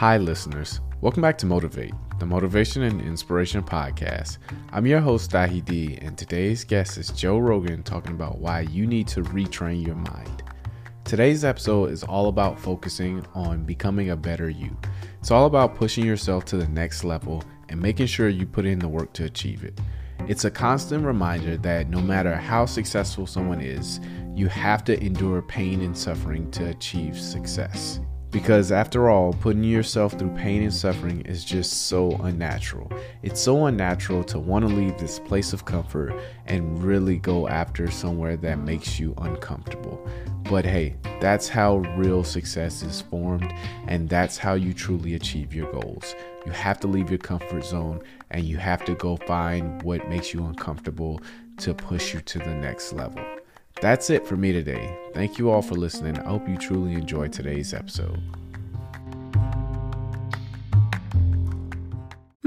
Hi, listeners. Welcome back to Motivate, the Motivation and Inspiration Podcast. I'm your host, Dahi D, and today's guest is Joe Rogan talking about why you need to retrain your mind. Today's episode is all about focusing on becoming a better you. It's all about pushing yourself to the next level and making sure you put in the work to achieve it. It's a constant reminder that no matter how successful someone is, you have to endure pain and suffering to achieve success. Because after all, putting yourself through pain and suffering is just so unnatural. It's so unnatural to want to leave this place of comfort and really go after somewhere that makes you uncomfortable. But hey, that's how real success is formed, and that's how you truly achieve your goals. You have to leave your comfort zone and you have to go find what makes you uncomfortable to push you to the next level. That's it for me today. Thank you all for listening. I hope you truly enjoyed today's episode.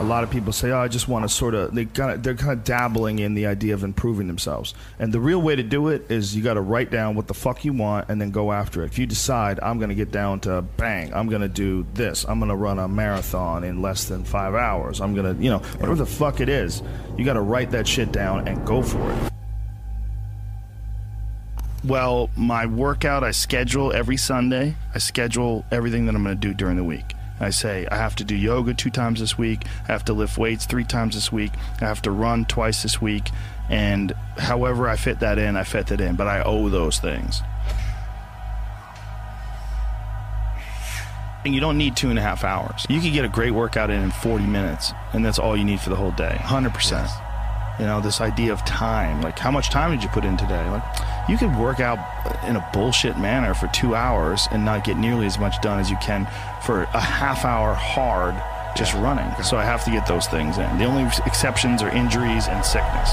A lot of people say, "Oh, I just want to sort of." They kind of they're kind of dabbling in the idea of improving themselves. And the real way to do it is you got to write down what the fuck you want and then go after it. If you decide I'm going to get down to bang, I'm going to do this. I'm going to run a marathon in less than five hours. I'm going to, you know, whatever the fuck it is, you got to write that shit down and go for it. Well, my workout I schedule every Sunday. I schedule everything that I'm going to do during the week. I say I have to do yoga two times this week. I have to lift weights three times this week. I have to run twice this week. And however I fit that in, I fit that in. But I owe those things. And you don't need two and a half hours. You can get a great workout in in 40 minutes, and that's all you need for the whole day. 100%. You know, this idea of time. Like, how much time did you put in today? Like, you could work out in a bullshit manner for two hours and not get nearly as much done as you can for a half hour hard just yeah. running. So I have to get those things in. The only exceptions are injuries and sickness.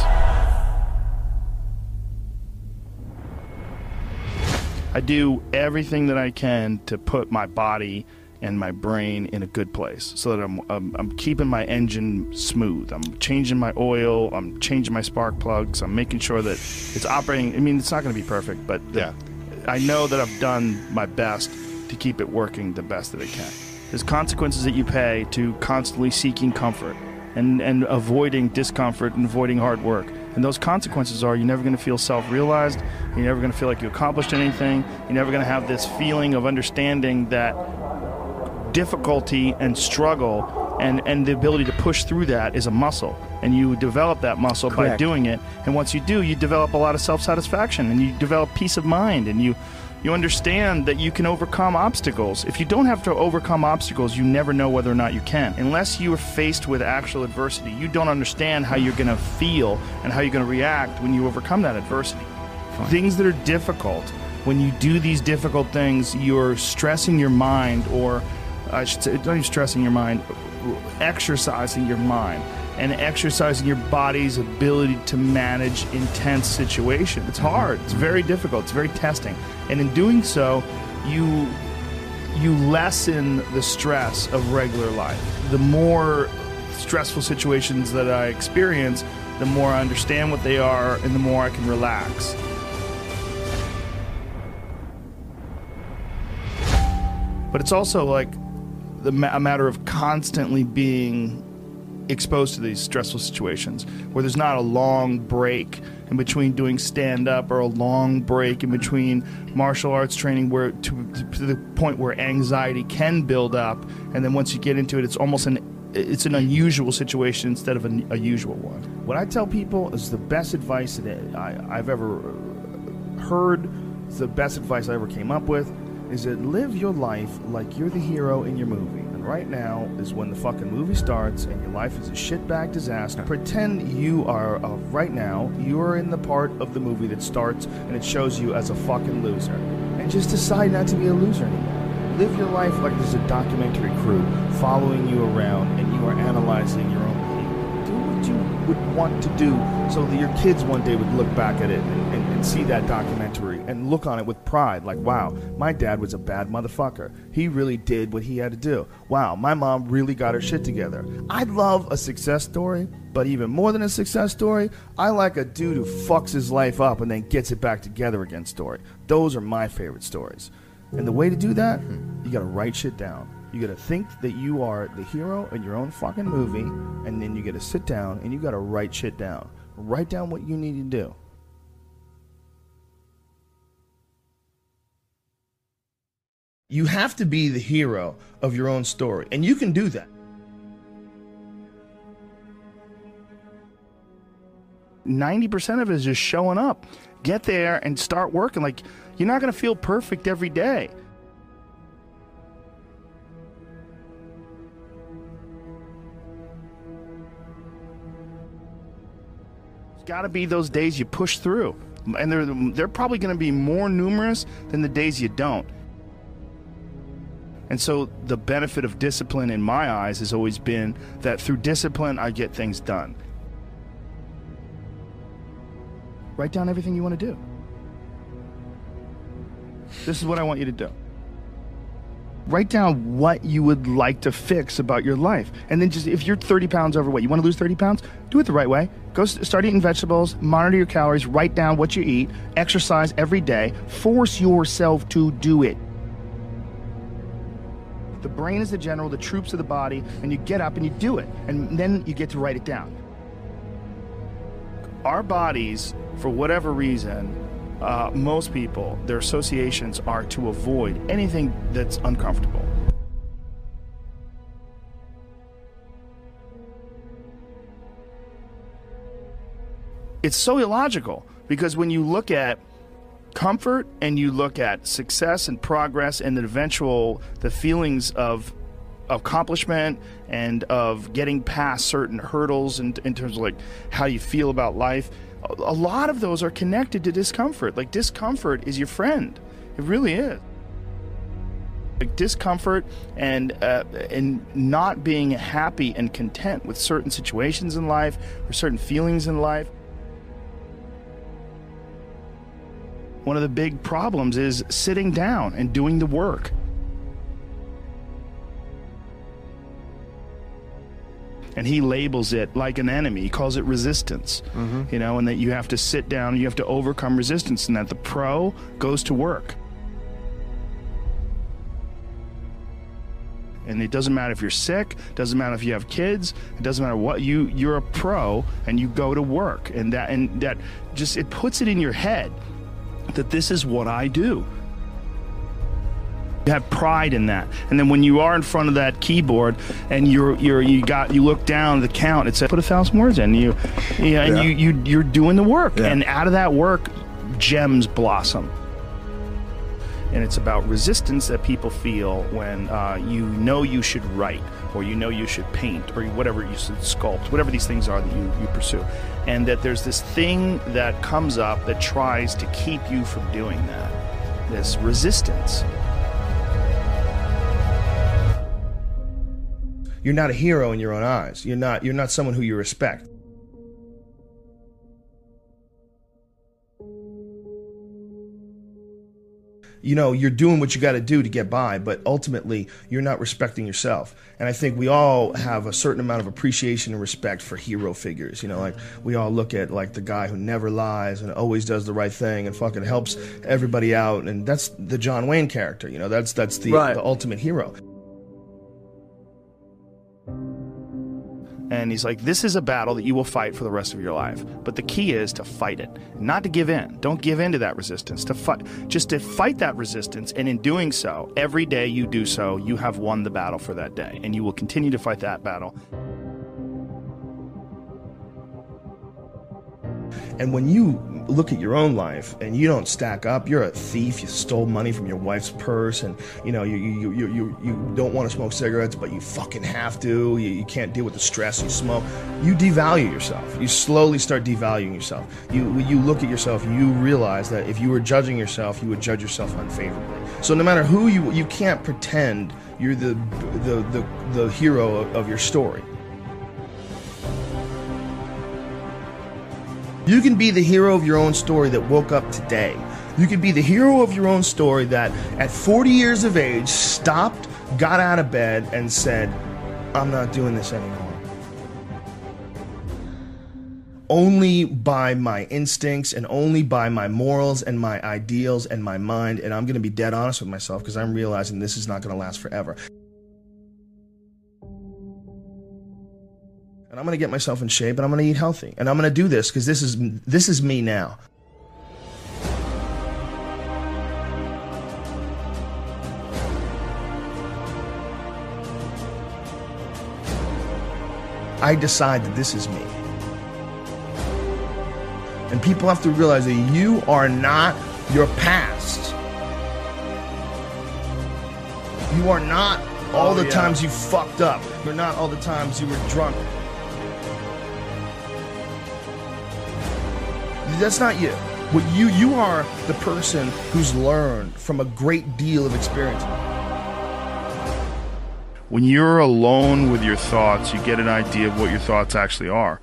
I do everything that I can to put my body and my brain in a good place so that I'm, I'm, I'm, keeping my engine smooth. I'm changing my oil, I'm changing my spark plugs, I'm making sure that it's operating. I mean, it's not going to be perfect, but yeah. I know that I've done my best to keep it working the best that it can. There's consequences that you pay to constantly seeking comfort and, and avoiding discomfort and avoiding hard work. And those consequences are you're never going to feel self realized, you're never going to feel like you accomplished anything, you're never going to have this feeling of understanding that difficulty and struggle and, and the ability to push through that is a muscle. And you develop that muscle Correct. by doing it. And once you do, you develop a lot of self satisfaction and you develop peace of mind and you you understand that you can overcome obstacles. If you don't have to overcome obstacles, you never know whether or not you can. Unless you are faced with actual adversity, you don't understand how you're going to feel and how you're going to react when you overcome that adversity. Fine. Things that are difficult, when you do these difficult things, you're stressing your mind or I should say, don't even stressing your mind, exercising your mind and exercising your body's ability to manage intense situations. It's hard. It's very difficult. It's very testing. And in doing so, you you lessen the stress of regular life. The more stressful situations that I experience, the more I understand what they are and the more I can relax. But it's also like the ma- a matter of constantly being exposed to these stressful situations where there's not a long break in between doing stand up or a long break in between martial arts training where to, to, the point where anxiety can build up and then once you get into it it's almost an it's an unusual situation instead of a, a usual one. What i tell people is the best advice that I, i've ever heard the best advice i ever came up with is that live your life like you're the hero in your movie. And right now is when the fucking movie starts and your life is a shitbag disaster. Pretend you are, uh, right now, you are in the part of the movie that starts and it shows you as a fucking loser. And just decide not to be a loser anymore. Live your life like there's a documentary crew following you around and you are analyzing your own behavior. Do what you would want to do so that your kids one day would look back at it and, and, and see that documentary and look on it with pride like, wow, my dad was a bad motherfucker. He really did what he had to do. Wow, my mom really got her shit together. I love a success story, but even more than a success story, I like a dude who fucks his life up and then gets it back together again story. Those are my favorite stories. And the way to do that, you gotta write shit down. You gotta think that you are the hero in your own fucking movie, and then you gotta sit down and you gotta write shit down. Write down what you need to do. You have to be the hero of your own story, and you can do that. Ninety percent of it is just showing up. Get there and start working. Like you're not to feel perfect every day. It's got to be those days you push through, and they're they're probably going to be more numerous than the days you don't. And so the benefit of discipline in my eyes has always been that through discipline I get things done. Write down everything you want to do. This is what I want you to do. Write down what you would like to fix about your life. And then just, if you're 30 pounds overweight, you want to lose 30 pounds? Do it the right way. Go start eating vegetables, monitor your calories, write down what you eat, exercise every day, force yourself to do it. The brain is the general, the troops are the body, and you get up and you do it. And then you get to write it down. Our bodies, for whatever reason, uh, most people, their associations are to avoid anything that's uncomfortable. It's so illogical because when you look at comfort and you look at success and progress and the eventual the feelings of accomplishment and of getting past certain hurdles in, in terms of like how you feel about life a, lot of those are connected to discomfort. Like discomfort is your friend. It really is. Like discomfort and uh, and not being happy and content with certain situations in life or certain feelings in life one of the big problems is sitting down and doing the work. And he labels it like an enemy. He calls it resistance. Mm-hmm. You know, and that you have to sit down, you have to overcome resistance, and that the pro goes to work. And it doesn't matter if you're sick, doesn't matter if you have kids, it doesn't matter what you you're a pro and you go to work. And that and that just it puts it in your head that this is what I do. You have pride in that, and then when you are in front of that keyboard and you're you're you got you look down the count, it says put a thousand words in you, yeah, and Yeah. you you you're doing the work, Yeah. and out of that work, gems blossom. And it's about resistance that people feel when uh, you know you should write, or you know you should paint, or whatever you should sculpt, whatever these things are that you, you pursue. And that there's this thing that comes up that tries to keep you from doing that. This resistance. You're not a hero in your own eyes. You're not you're not someone who you respect. You know you're doing what you got to do to get by but ultimately you're not respecting yourself and i think we all have a certain amount of appreciation and respect for hero figures you know like we all look at like the guy who never lies and always does the right thing and fucking helps everybody out and that's the john wayne character you know that's that's the, Right. the ultimate hero And he's like, This is a battle that you will fight for the rest of your life. But the key is to fight it, not to give in. Don't give in to that resistance. To fight, just to fight that resistance. And in doing so, every day you do so, you have won the battle for that day. And you will continue to fight that battle. And when you look at your own life and you don't stack up, you're a thief. You stole money from your wife's purse, and you know you you you you, you don't want to smoke cigarettes, but you fucking have to. You, you can't deal with the stress you smoke. You devalue yourself. You slowly start devaluing yourself. You you look at yourself, you realize that if you were judging yourself, you would judge yourself unfavorably. So no matter who you you can't pretend you're the the the, the hero of, of your story. You can be the hero of your own story that woke up today. You can be the hero of your own story that at 40 years of age stopped, got out of bed, and said, I'm not doing this anymore. Only by my instincts and only by my morals and my ideals and my mind. And I'm going to be dead honest with myself because I'm realizing this is not going to last forever. And I'm going to get myself in shape and I'm going to eat healthy and I'm going to do this because this is this is me now. I decide that this is me. And people have to realize that you are not your past. You are not all Oh, the yeah. times you fucked up. You're not all the times you were drunk. That's not you. What you you are the person who's learned from a great deal of experience. When you're alone with your thoughts, you get an idea of what your thoughts actually are.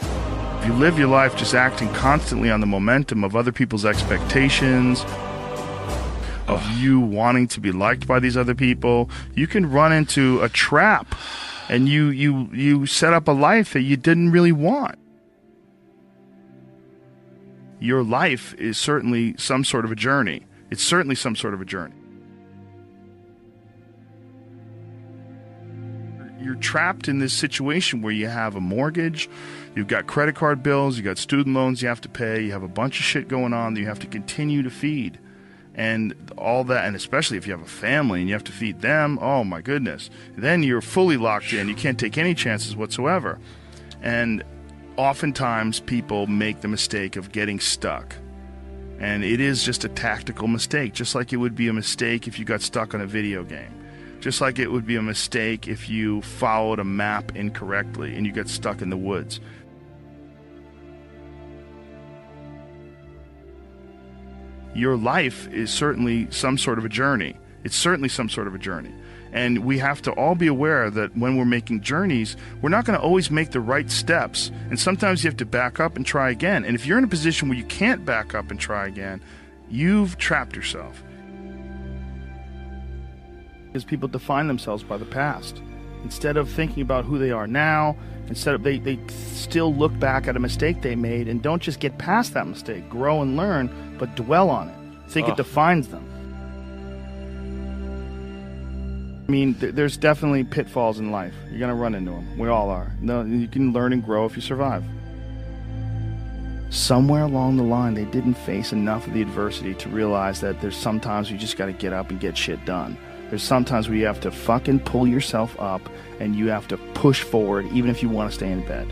If you live your life just acting constantly on the momentum of other people's expectations, of you wanting to be liked by these other people, you can run into a trap and you you you set up a life that you didn't really want. Your life is certainly some sort of a journey. It's certainly some sort of a journey. you're trapped in this situation where you have a mortgage, you've got credit card bills, you've got student loans you have to pay, you have a bunch of shit going on that you have to continue to feed. And all that, and especially if you have a family and you have to feed them, oh my goodness. Then you're fully locked in. You can't take any chances whatsoever. And oftentimes people make the mistake of getting stuck. And it is just a tactical mistake, just like it would be a mistake if you got stuck on a video game. Just like it would be a mistake if you followed a map incorrectly and you get stuck in the woods. Your life is certainly some sort of a journey. It's certainly some sort of a journey. And we have to all be aware that when we're making journeys, we're not going to always make the right steps. And sometimes you have to back up and try again. And if you're in a position where you can't back up and try again, you've trapped yourself. Because people define themselves by the past. Instead of thinking about who they are now instead of they, they still look back at a mistake they made and don't just get past that mistake. Grow and learn but dwell on it. Think it defines them i mean th- there's definitely pitfalls in life you're going to run into them we all are no you can learn and grow if you survive somewhere along the line they didn't face enough of the adversity to realize that there's sometimes you just got to get up and get shit done there's sometimes where you have to fucking pull yourself up and you have to push forward even if you want to stay in bed.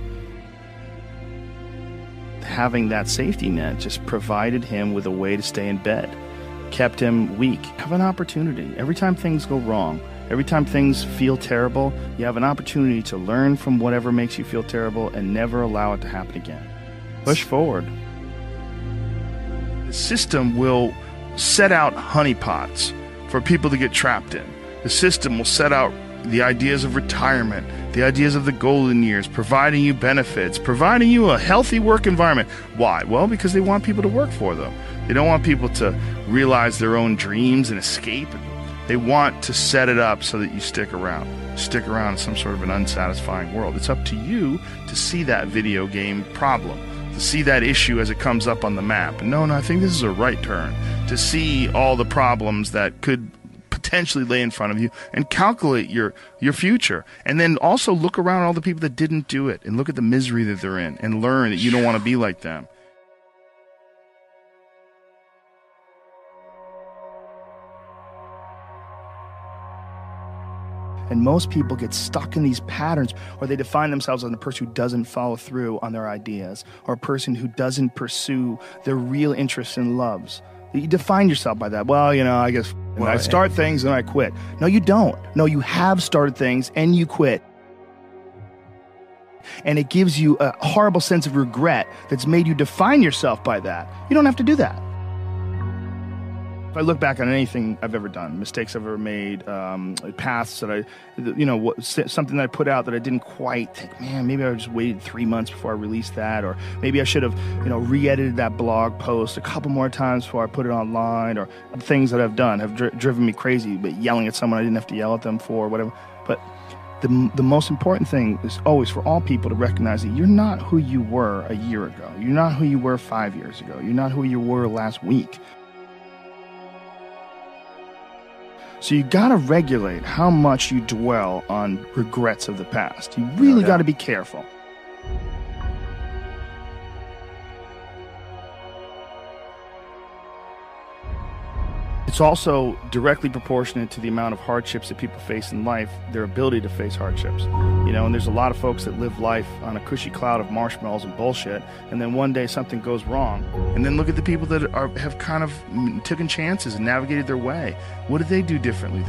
Having that safety net just provided him with a way to stay in bed, kept him weak. Have an opportunity. Every time things go wrong, every time things feel terrible, you have an opportunity to learn from whatever makes you feel terrible and never allow it to happen again. Push forward. The system will set out honeypots for people to get trapped in. The system will set out the ideas of retirement, the ideas of the golden years, providing you benefits, providing you a healthy work environment. Why? Well, because they want people to work for them. They don't want people to realize their own dreams and escape. They want to set it up so that you stick around. Stick around in some sort of an unsatisfying world. It's up to you to see that video game problem, to see that issue as it comes up on the map. No, no, I think this is a right turn. To see all the problems that could potentially lay in front of you and calculate your your future and then also look around all the people that didn't do it and look at the misery that they're in and learn that you don't want to be like them And most people get stuck in these patterns or they define themselves as a person who doesn't follow through on their ideas or a person who doesn't pursue their real interests and loves. You define yourself by that. Well, you know, I guess when I start things and I quit. No, you don't. No, you have started things and you quit. And it gives you a horrible sense of regret that's made you define yourself by that. You don't have to do that. If I look back on anything I've ever done, mistakes I've ever made, um, paths that I, you know, something that I put out that I didn't quite think, man, maybe I just waited three months before I released that, or maybe I should have, you know, re-edited that blog post a couple more times before I put it online, or things that I've done have dri- driven me crazy, but yelling at someone I didn't have to yell at them for, whatever. But the, the most important thing is always for all people to recognize that you're not who you were a year ago. You're not who you were five years ago. You're not who you were last week. So you got to regulate how much you dwell on regrets of the past. You really got to be careful. It's also directly proportionate to the amount of hardships that people face in life, their ability to face hardships. You know, and there's a lot of folks that live life on a cushy cloud of marshmallows and bullshit, and then one day something goes wrong. And then look at the people that are, have kind of taken chances and navigated their way. What did they do differently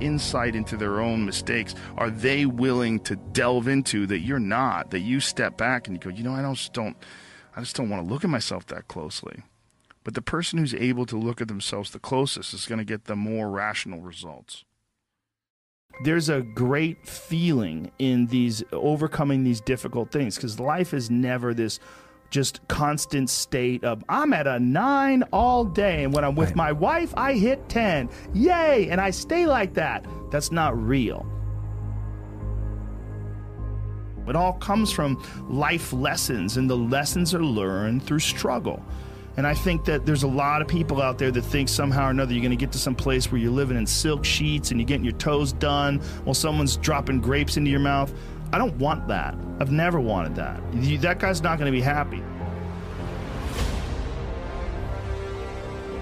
Insight into their own mistakes are they willing to delve into that you're not that you step back and you go you know i just don't i just don't want to look at myself that closely. But the person who's able to look at themselves the closest is going to get the more rational results. There's a great feeling in these overcoming these difficult things because life is never this just constant state of I'm at a nine all day, and when I'm with my wife, I hit 10. Yay! And I stay like that. That's not real. It all comes from life lessons, and the lessons are learned through struggle. And I think that there's a lot of people out there that think somehow or another you're going to get to some place where you're living in silk sheets and you're getting your toes done while someone's dropping grapes into your mouth. I don't want that. I've never wanted that. That guy's not going to be happy.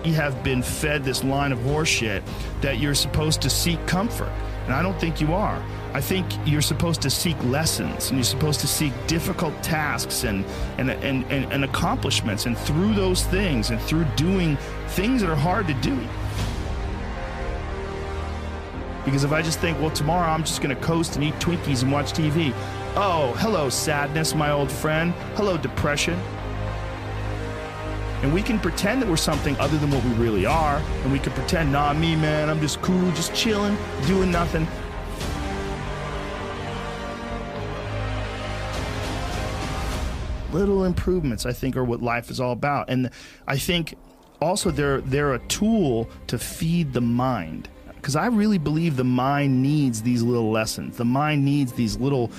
You have been fed this line of horseshit that you're supposed to seek comfort. And I don't think you are. I think you're supposed to seek lessons and you're supposed to seek difficult tasks and, and, and, and, and accomplishments. And through those things and through doing things that are hard to do, because if I just think, well, tomorrow I'm just going to coast and eat Twinkies and watch TV. Oh, hello, sadness, my old friend. Hello, depression. And we can pretend that we're something other than what we really are. And we can pretend, nah, me, man, I'm just cool, just chilling, doing nothing. Little improvements, I think, are what life is all about. And I think also they're, they're a tool to feed the mind because I really believe the mind needs these little lessons. The mind needs these little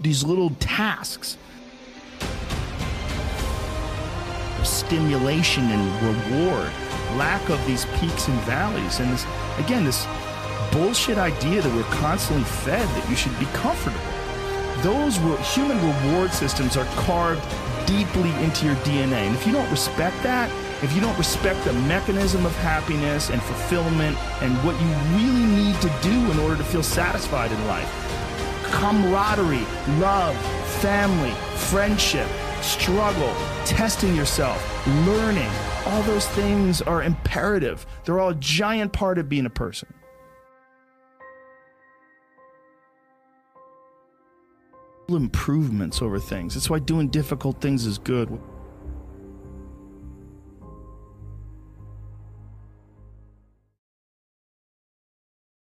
these little tasks. Stimulation and reward, lack of these peaks and valleys, and this again this bullshit idea that we're constantly fed that you should be comfortable. Those re- human reward systems are carved deeply into your DNA, and if you don't respect that, if you don't respect the mechanism of happiness and fulfillment and what you really need to do in order to feel satisfied in life camaraderie, love, family, friendship, struggle, testing yourself, learning all those things are imperative. They're all a giant part of being a person. Improvements over things. That's why doing difficult things is good.